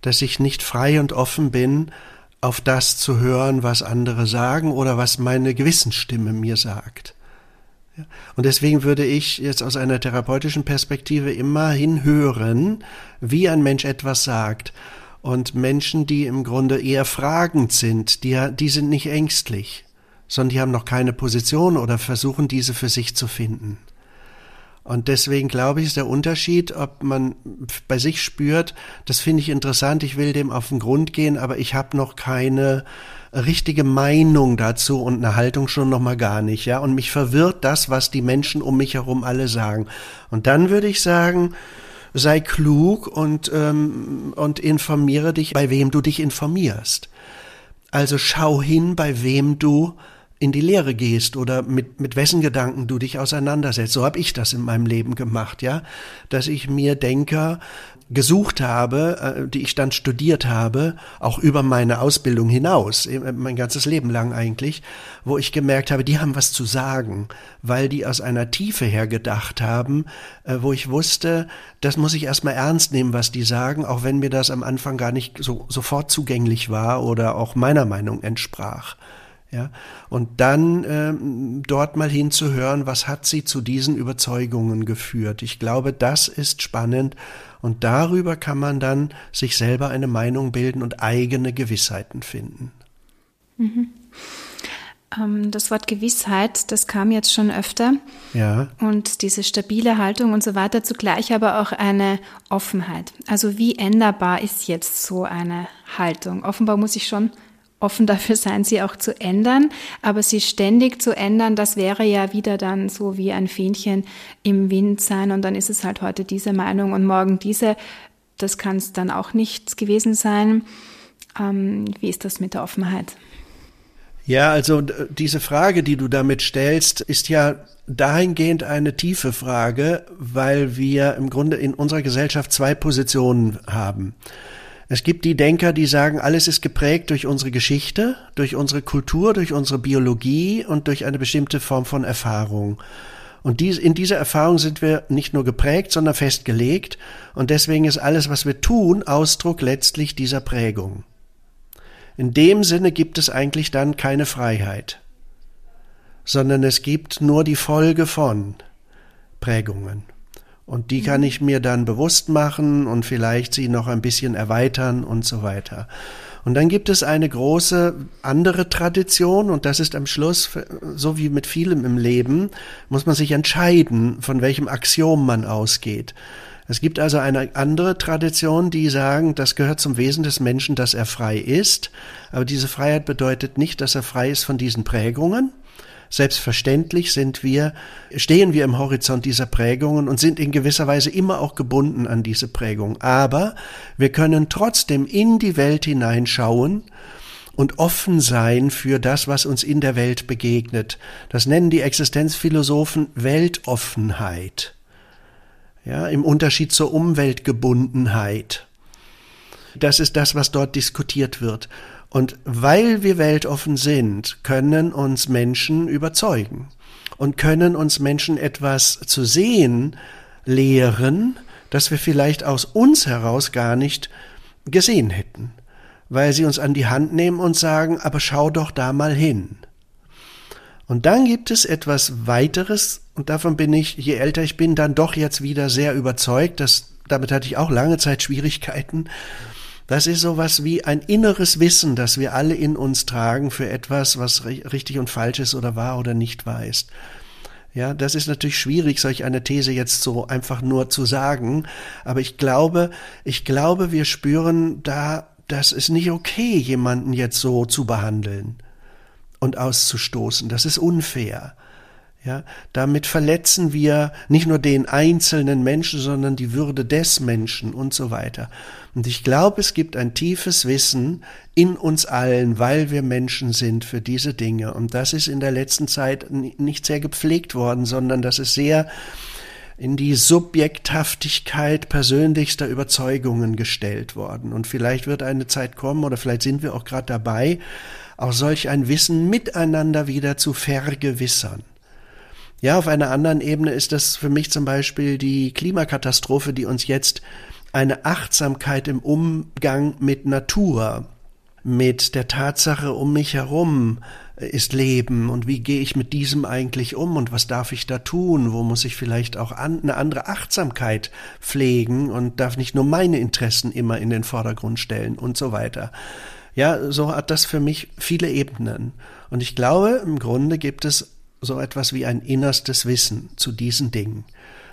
dass ich nicht frei und offen bin, auf das zu hören, was andere sagen oder was meine Gewissensstimme mir sagt. Und deswegen würde ich jetzt aus einer therapeutischen Perspektive immer hinhören, wie ein Mensch etwas sagt. Und Menschen, die im Grunde eher fragend sind, die, die sind nicht ängstlich, sondern die haben noch keine Position oder versuchen diese für sich zu finden. Und deswegen glaube ich, ist der Unterschied, ob man bei sich spürt, das finde ich interessant, ich will dem auf den Grund gehen, aber ich habe noch keine richtige Meinung dazu und eine Haltung schon noch mal gar nicht, ja. Und mich verwirrt das, was die Menschen um mich herum alle sagen. Und dann würde ich sagen, sei klug und ähm, und informiere dich, bei wem du dich informierst. Also schau hin, bei wem du in die Lehre gehst oder mit, mit wessen Gedanken du dich auseinandersetzt. So habe ich das in meinem Leben gemacht, ja, dass ich mir Denker gesucht habe, äh, die ich dann studiert habe, auch über meine Ausbildung hinaus, äh, mein ganzes Leben lang eigentlich, wo ich gemerkt habe, die haben was zu sagen, weil die aus einer Tiefe her gedacht haben, äh, wo ich wusste, das muss ich erstmal ernst nehmen, was die sagen, auch wenn mir das am Anfang gar nicht so sofort zugänglich war oder auch meiner Meinung entsprach. Ja, und dann ähm, dort mal hinzuhören, was hat sie zu diesen Überzeugungen geführt. Ich glaube, das ist spannend und darüber kann man dann sich selber eine Meinung bilden und eigene Gewissheiten finden. Mhm. Ähm, das Wort Gewissheit, das kam jetzt schon öfter. Ja. Und diese stabile Haltung und so weiter, zugleich aber auch eine Offenheit. Also wie änderbar ist jetzt so eine Haltung? Offenbar muss ich schon offen dafür sein, sie auch zu ändern. Aber sie ständig zu ändern, das wäre ja wieder dann so wie ein Fähnchen im Wind sein. Und dann ist es halt heute diese Meinung und morgen diese. Das kann es dann auch nicht gewesen sein. Ähm, wie ist das mit der Offenheit? Ja, also diese Frage, die du damit stellst, ist ja dahingehend eine tiefe Frage, weil wir im Grunde in unserer Gesellschaft zwei Positionen haben. Es gibt die Denker, die sagen, alles ist geprägt durch unsere Geschichte, durch unsere Kultur, durch unsere Biologie und durch eine bestimmte Form von Erfahrung. Und dies, in dieser Erfahrung sind wir nicht nur geprägt, sondern festgelegt. Und deswegen ist alles, was wir tun, Ausdruck letztlich dieser Prägung. In dem Sinne gibt es eigentlich dann keine Freiheit, sondern es gibt nur die Folge von Prägungen. Und die kann ich mir dann bewusst machen und vielleicht sie noch ein bisschen erweitern und so weiter. Und dann gibt es eine große andere Tradition und das ist am Schluss, so wie mit vielem im Leben, muss man sich entscheiden, von welchem Axiom man ausgeht. Es gibt also eine andere Tradition, die sagen, das gehört zum Wesen des Menschen, dass er frei ist. Aber diese Freiheit bedeutet nicht, dass er frei ist von diesen Prägungen, Selbstverständlich sind wir, stehen wir im Horizont dieser Prägungen und sind in gewisser Weise immer auch gebunden an diese Prägung. Aber wir können trotzdem in die Welt hineinschauen und offen sein für das, was uns in der Welt begegnet. Das nennen die Existenzphilosophen Weltoffenheit. Ja, im Unterschied zur Umweltgebundenheit. Das ist das, was dort diskutiert wird. Und weil wir weltoffen sind, können uns Menschen überzeugen und können uns Menschen etwas zu sehen lehren, das wir vielleicht aus uns heraus gar nicht gesehen hätten, weil sie uns an die Hand nehmen und sagen, aber schau doch da mal hin. Und dann gibt es etwas weiteres, und davon bin ich, je älter ich bin, dann doch jetzt wieder sehr überzeugt, dass damit hatte ich auch lange Zeit Schwierigkeiten, das ist sowas wie ein inneres Wissen, das wir alle in uns tragen für etwas, was richtig und falsch ist oder wahr oder nicht wahr ist. Ja, das ist natürlich schwierig, solch eine These jetzt so einfach nur zu sagen. Aber ich glaube, ich glaube, wir spüren da, das ist nicht okay, jemanden jetzt so zu behandeln und auszustoßen. Das ist unfair. Ja, damit verletzen wir nicht nur den einzelnen Menschen, sondern die Würde des Menschen und so weiter. Und ich glaube, es gibt ein tiefes Wissen in uns allen, weil wir Menschen sind für diese Dinge. Und das ist in der letzten Zeit nicht sehr gepflegt worden, sondern das ist sehr in die Subjekthaftigkeit persönlichster Überzeugungen gestellt worden. Und vielleicht wird eine Zeit kommen, oder vielleicht sind wir auch gerade dabei, auch solch ein Wissen miteinander wieder zu vergewissern. Ja, auf einer anderen Ebene ist das für mich zum Beispiel die Klimakatastrophe, die uns jetzt eine Achtsamkeit im Umgang mit Natur, mit der Tatsache um mich herum ist Leben und wie gehe ich mit diesem eigentlich um und was darf ich da tun, wo muss ich vielleicht auch an, eine andere Achtsamkeit pflegen und darf nicht nur meine Interessen immer in den Vordergrund stellen und so weiter. Ja, so hat das für mich viele Ebenen. Und ich glaube, im Grunde gibt es so etwas wie ein innerstes Wissen zu diesen Dingen.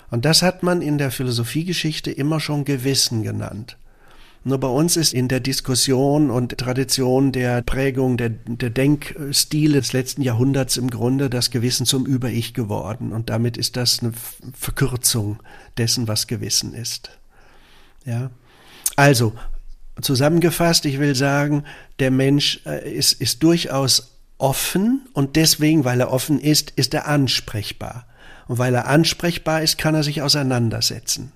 Und das hat man in der Philosophiegeschichte immer schon Gewissen genannt. Nur bei uns ist in der Diskussion und Tradition der Prägung der, der Denkstile des letzten Jahrhunderts im Grunde das Gewissen zum Über-Ich geworden. Und damit ist das eine Verkürzung dessen, was Gewissen ist. Ja. Also, zusammengefasst, ich will sagen, der Mensch äh, ist, ist durchaus offen und deswegen, weil er offen ist, ist er ansprechbar. Und weil er ansprechbar ist, kann er sich auseinandersetzen.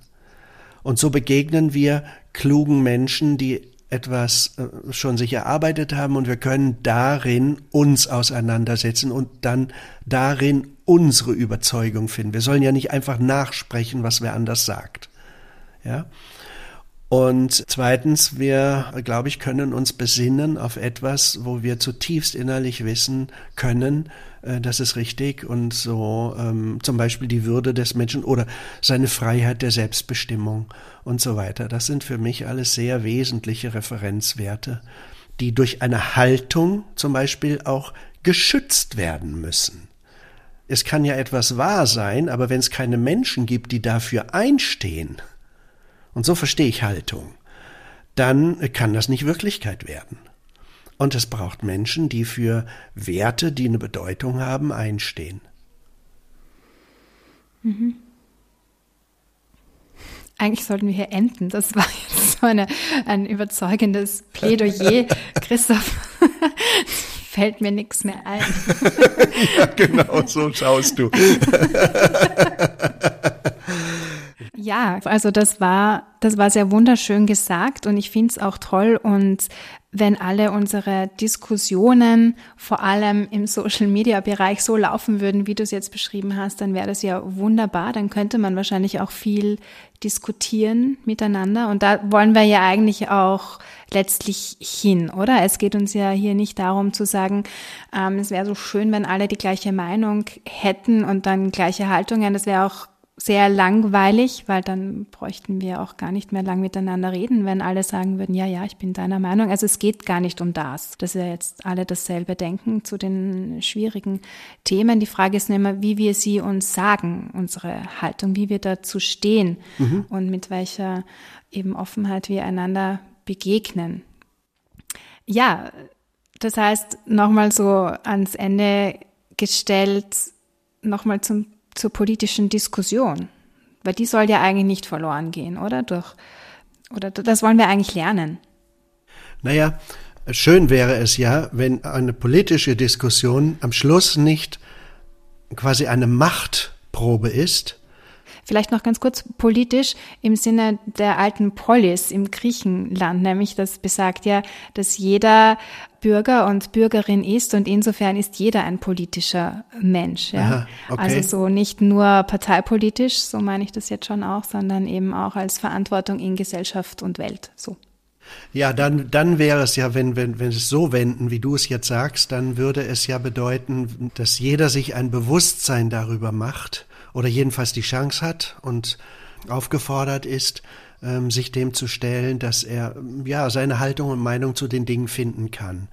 Und so begegnen wir klugen Menschen, die etwas äh, schon sich erarbeitet haben und wir können darin uns auseinandersetzen und dann darin unsere Überzeugung finden. Wir sollen ja nicht einfach nachsprechen, was wer anders sagt. Ja? Und zweitens, wir, glaube ich, können uns besinnen auf etwas, wo wir zutiefst innerlich wissen können, äh, das ist richtig und so ähm, zum Beispiel die Würde des Menschen oder seine Freiheit der Selbstbestimmung und so weiter. Das sind für mich alles sehr wesentliche Referenzwerte, die durch eine Haltung zum Beispiel auch geschützt werden müssen. Es kann ja etwas wahr sein, aber wenn es keine Menschen gibt, die dafür einstehen, und so verstehe ich Haltung, dann kann das nicht Wirklichkeit werden. Und es braucht Menschen, die für Werte, die eine Bedeutung haben, einstehen. Mhm. Eigentlich sollten wir hier enden. Das war jetzt so eine, ein überzeugendes Plädoyer. (laughs) Christoph, (laughs) fällt mir nichts mehr ein. (laughs) ja, genau, so schaust du. Ja, also das war, das war sehr wunderschön gesagt und ich finde es auch toll und wenn alle unsere Diskussionen vor allem im Social Media Bereich so laufen würden, wie du es jetzt beschrieben hast, dann wäre das ja wunderbar. Dann könnte man wahrscheinlich auch viel diskutieren miteinander. Und da wollen wir ja eigentlich auch letztlich hin, oder? Es geht uns ja hier nicht darum zu sagen, ähm, es wäre so schön, wenn alle die gleiche Meinung hätten und dann gleiche Haltungen. Das wäre auch sehr langweilig, weil dann bräuchten wir auch gar nicht mehr lang miteinander reden, wenn alle sagen würden, ja, ja, ich bin deiner Meinung. Also es geht gar nicht um das, dass wir jetzt alle dasselbe denken zu den schwierigen Themen. Die Frage ist nur immer, wie wir sie uns sagen, unsere Haltung, wie wir dazu stehen mhm. und mit welcher eben Offenheit wir einander begegnen. Ja, das heißt, nochmal so ans Ende gestellt nochmal zum, zur politischen Diskussion. Weil die soll ja eigentlich nicht verloren gehen, oder? Durch, oder das wollen wir eigentlich lernen. Naja, schön wäre es ja, wenn eine politische Diskussion am Schluss nicht quasi eine Machtprobe ist, Vielleicht noch ganz kurz politisch im Sinne der alten Polis im Griechenland, nämlich das besagt ja, dass jeder Bürger und Bürgerin ist und insofern ist jeder ein politischer Mensch. Ja? Aha, okay. Also so nicht nur parteipolitisch, so meine ich das jetzt schon auch, sondern eben auch als Verantwortung in Gesellschaft und Welt. So. Ja, dann, dann wäre es ja, wenn, wenn, wenn es so wenden, wie du es jetzt sagst, dann würde es ja bedeuten, dass jeder sich ein Bewusstsein darüber macht, oder jedenfalls die Chance hat und aufgefordert ist, ähm, sich dem zu stellen, dass er ja seine Haltung und Meinung zu den Dingen finden kann.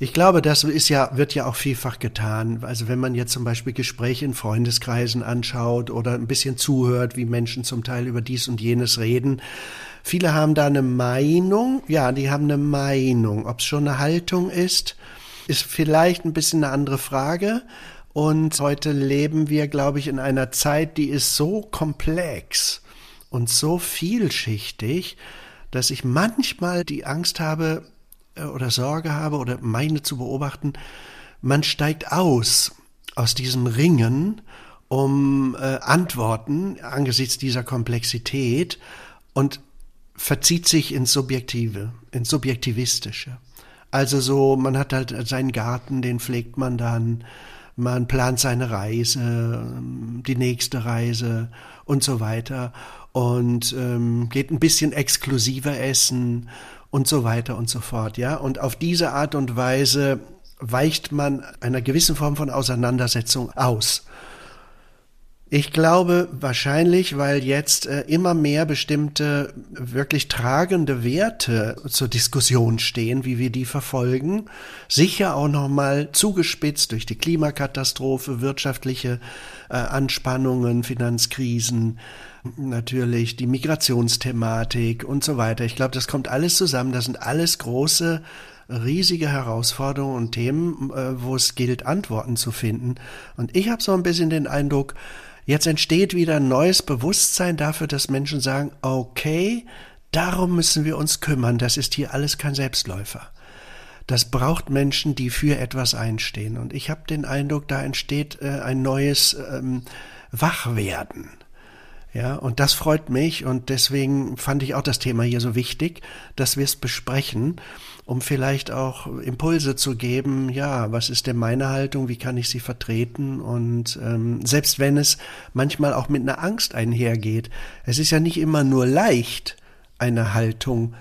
Ich glaube, das ist ja, wird ja auch vielfach getan. Also wenn man jetzt zum Beispiel Gespräche in Freundeskreisen anschaut oder ein bisschen zuhört, wie Menschen zum Teil über dies und jenes reden. Viele haben da eine Meinung. Ja, die haben eine Meinung. Ob es schon eine Haltung ist, ist vielleicht ein bisschen eine andere Frage. Und heute leben wir, glaube ich, in einer Zeit, die ist so komplex und so vielschichtig, dass ich manchmal die Angst habe äh, oder Sorge habe oder meine zu beobachten, man steigt aus aus diesem Ringen um äh, Antworten angesichts dieser Komplexität und verzieht sich ins Subjektive, ins Subjektivistische. Also so, man hat halt seinen Garten, den pflegt man dann, man plant seine Reise, die nächste Reise und so weiter und ähm, geht ein bisschen exklusiver essen und so weiter und so fort, ja. Und auf diese Art und Weise weicht man einer gewissen Form von Auseinandersetzung aus. Ich glaube wahrscheinlich, weil jetzt äh, immer mehr bestimmte wirklich tragende Werte zur Diskussion stehen, wie wir die verfolgen, sicher auch nochmal zugespitzt durch die Klimakatastrophe, wirtschaftliche äh, Anspannungen, Finanzkrisen, natürlich die Migrationsthematik und so weiter. Ich glaube, das kommt alles zusammen. Das sind alles große riesige Herausforderungen und Themen, äh, wo es gilt, Antworten zu finden. Und ich habe so ein bisschen den Eindruck, Jetzt entsteht wieder ein neues Bewusstsein dafür, dass Menschen sagen, okay, darum müssen wir uns kümmern, das ist hier alles kein Selbstläufer. Das braucht Menschen, die für etwas einstehen. Und ich habe den Eindruck, da entsteht äh, ein neues ähm, Wachwerden. Ja, und das freut mich und deswegen fand ich auch das Thema hier so wichtig, dass wir es besprechen, um vielleicht auch Impulse zu geben, ja, was ist denn meine Haltung, wie kann ich sie vertreten und ähm, selbst wenn es manchmal auch mit einer Angst einhergeht, es ist ja nicht immer nur leicht, eine Haltung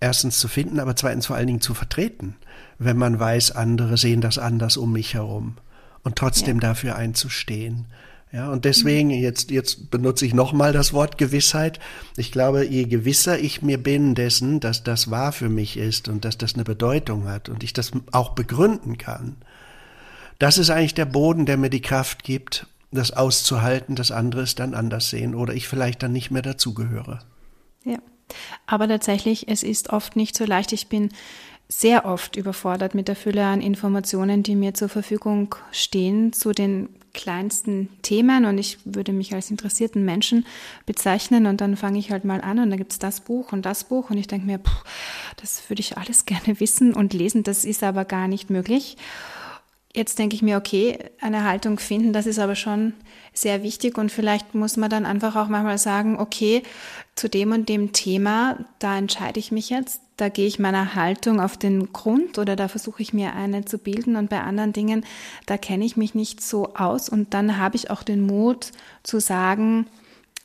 erstens zu finden, aber zweitens vor allen Dingen zu vertreten, wenn man weiß, andere sehen das anders um mich herum und trotzdem ja. dafür einzustehen. Ja, und deswegen, jetzt, jetzt benutze ich nochmal das Wort Gewissheit. Ich glaube, je gewisser ich mir bin dessen, dass das wahr für mich ist und dass das eine Bedeutung hat und ich das auch begründen kann, das ist eigentlich der Boden, der mir die Kraft gibt, das auszuhalten, dass andere es dann anders sehen oder ich vielleicht dann nicht mehr dazugehöre. Ja. Aber tatsächlich, es ist oft nicht so leicht. Ich bin sehr oft überfordert mit der Fülle an Informationen, die mir zur Verfügung stehen zu den kleinsten Themen und ich würde mich als interessierten Menschen bezeichnen und dann fange ich halt mal an und da gibt's das Buch und das Buch und ich denke mir, puh, das würde ich alles (laughs) gerne wissen und lesen, das ist aber gar nicht möglich. Jetzt denke ich mir, okay, eine Haltung finden, das ist aber schon sehr wichtig. Und vielleicht muss man dann einfach auch manchmal sagen, okay, zu dem und dem Thema, da entscheide ich mich jetzt, da gehe ich meiner Haltung auf den Grund oder da versuche ich mir eine zu bilden. Und bei anderen Dingen, da kenne ich mich nicht so aus. Und dann habe ich auch den Mut zu sagen,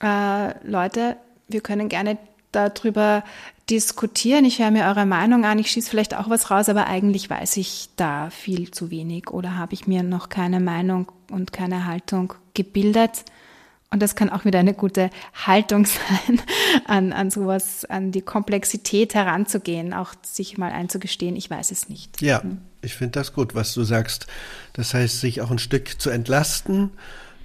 äh, Leute, wir können gerne darüber diskutieren. Ich höre mir eure Meinung an, ich schieße vielleicht auch was raus, aber eigentlich weiß ich da viel zu wenig oder habe ich mir noch keine Meinung und keine Haltung gebildet. Und das kann auch wieder eine gute Haltung (laughs) sein, an, an sowas, an die Komplexität heranzugehen, auch sich mal einzugestehen, ich weiß es nicht. Ja, hm. ich finde das gut, was du sagst. Das heißt, sich auch ein Stück zu entlasten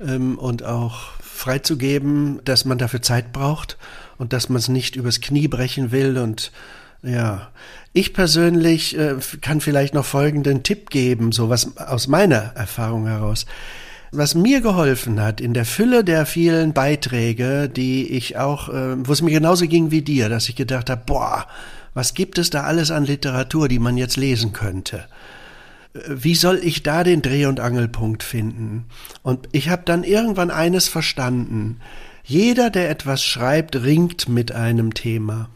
ähm, und auch freizugeben, dass man dafür Zeit braucht und dass man es nicht übers Knie brechen will und Ja, ich persönlich äh, kann vielleicht noch folgenden Tipp geben, so was aus meiner Erfahrung heraus. Was mir geholfen hat in der Fülle der vielen Beiträge, die ich auch, äh, wo es mir genauso ging wie dir, dass ich gedacht habe, boah, was gibt es da alles an Literatur, die man jetzt lesen könnte? Äh, wie soll ich da den Dreh- und Angelpunkt finden? Und ich habe dann irgendwann eines verstanden. Jeder, der etwas schreibt, ringt mit einem Thema.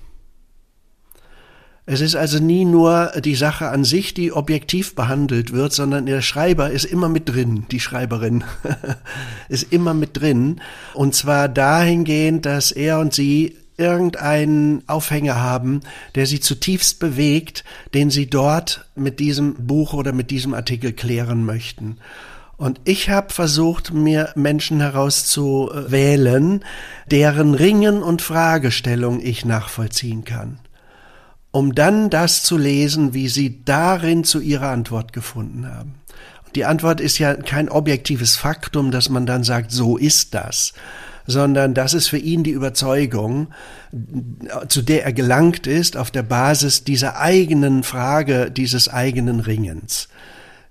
Es ist also nie nur die Sache an sich, die objektiv behandelt wird, sondern der Schreiber ist immer mit drin, die Schreiberin (laughs) ist immer mit drin. Und zwar dahingehend, dass er und sie irgendeinen Aufhänger haben, der sie zutiefst bewegt, den sie dort mit diesem Buch oder mit diesem Artikel klären möchten. Und ich habe versucht, mir Menschen herauszuwählen, deren Ringen und Fragestellung ich nachvollziehen kann um dann das zu lesen, wie sie darin zu ihrer Antwort gefunden haben. Die Antwort ist ja kein objektives Faktum, dass man dann sagt, so ist das, sondern das ist für ihn die Überzeugung, zu der er gelangt ist, auf der Basis dieser eigenen Frage, dieses eigenen Ringens.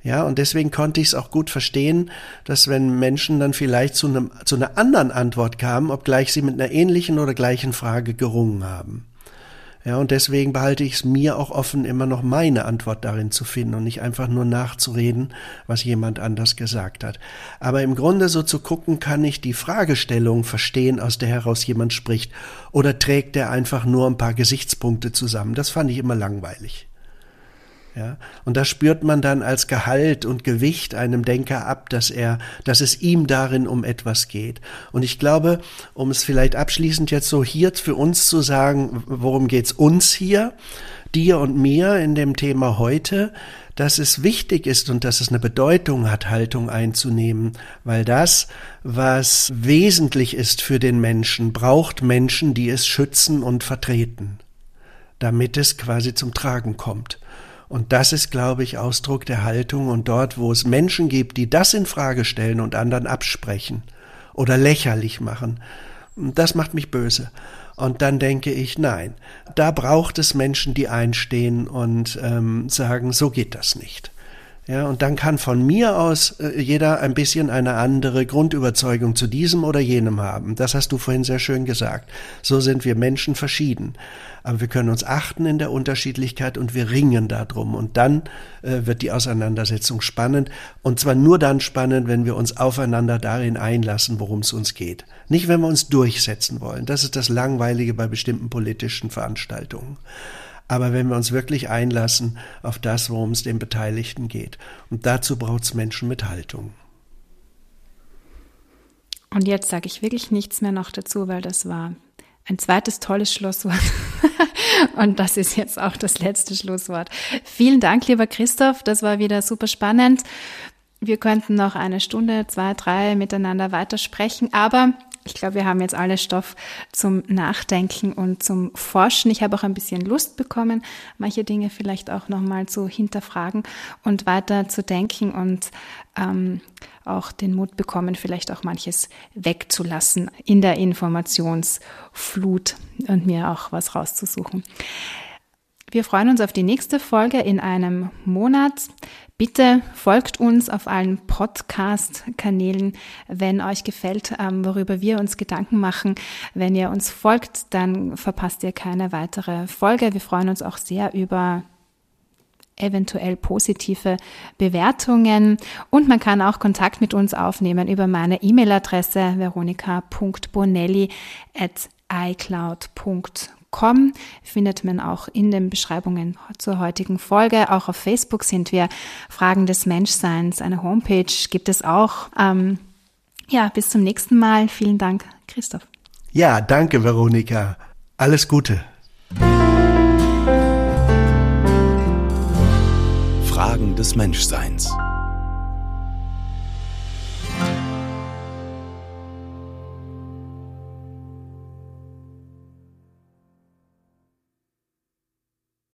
Ja, und deswegen konnte ich es auch gut verstehen, dass wenn Menschen dann vielleicht zu, einem, zu einer anderen Antwort kamen, obgleich sie mit einer ähnlichen oder gleichen Frage gerungen haben. Ja, und deswegen behalte ich es mir auch offen, immer noch meine Antwort darin zu finden und nicht einfach nur nachzureden, was jemand anders gesagt hat. Aber im Grunde so zu gucken, kann ich die Fragestellung verstehen, aus der heraus jemand spricht, oder trägt er einfach nur ein paar Gesichtspunkte zusammen. Das fand ich immer langweilig. Ja, und da spürt man dann als Gehalt und Gewicht einem Denker ab, dass er, dass es ihm darin um etwas geht. Und ich glaube, um es vielleicht abschließend jetzt so hier für uns zu sagen, worum geht's uns hier, dir und mir in dem Thema heute, dass es wichtig ist und dass es eine Bedeutung hat, Haltung einzunehmen, weil das, was wesentlich ist für den Menschen, braucht Menschen, die es schützen und vertreten, damit es quasi zum Tragen kommt. Und das ist, glaube ich, Ausdruck der Haltung. Und dort, wo es Menschen gibt, die das in Frage stellen und anderen absprechen oder lächerlich machen, das macht mich böse. Und dann denke ich, nein, da braucht es Menschen, die einstehen und ähm, sagen, so geht das nicht. Ja, und dann kann von mir aus äh, jeder ein bisschen eine andere Grundüberzeugung zu diesem oder jenem haben. Das hast du vorhin sehr schön gesagt. So sind wir Menschen verschieden. Aber wir können uns achten in der Unterschiedlichkeit und wir ringen darum. Und dann äh, wird die Auseinandersetzung spannend. Und zwar nur dann spannend, wenn wir uns aufeinander darin einlassen, worum es uns geht. Nicht, wenn wir uns durchsetzen wollen. Das ist das Langweilige bei bestimmten politischen Veranstaltungen aber wenn wir uns wirklich einlassen auf das, worum es den Beteiligten geht. Und dazu braucht es Menschen mit Haltung. Und jetzt sage ich wirklich nichts mehr noch dazu, weil das war ein zweites tolles Schlusswort. (laughs) Und das ist jetzt auch das letzte Schlusswort. Vielen Dank, lieber Christoph. Das war wieder super spannend. Wir könnten noch eine Stunde, zwei, drei miteinander weitersprechen, aber ich glaube, wir haben jetzt alle Stoff zum Nachdenken und zum Forschen. Ich habe auch ein bisschen Lust bekommen, manche Dinge vielleicht auch nochmal zu hinterfragen und weiter zu denken und ähm, auch den Mut bekommen, vielleicht auch manches wegzulassen in der Informationsflut und mir auch was rauszusuchen. Wir freuen uns auf die nächste Folge in einem Monat. Bitte folgt uns auf allen Podcast-Kanälen, wenn euch gefällt, ähm, worüber wir uns Gedanken machen. Wenn ihr uns folgt, dann verpasst ihr keine weitere Folge. Wir freuen uns auch sehr über eventuell positive Bewertungen und man kann auch Kontakt mit uns aufnehmen über meine E-Mail-Adresse veronika.bonelli at icloud.com www.ftf.com findet man auch in den Beschreibungen zur heutigen Folge. Auch auf Facebook sind wir Fragen des Menschseins. Eine Homepage gibt es auch. Ähm, ja, bis zum nächsten Mal. Vielen Dank, Christoph. Ja, danke, Veronika. Alles Gute. Fragen des Menschseins.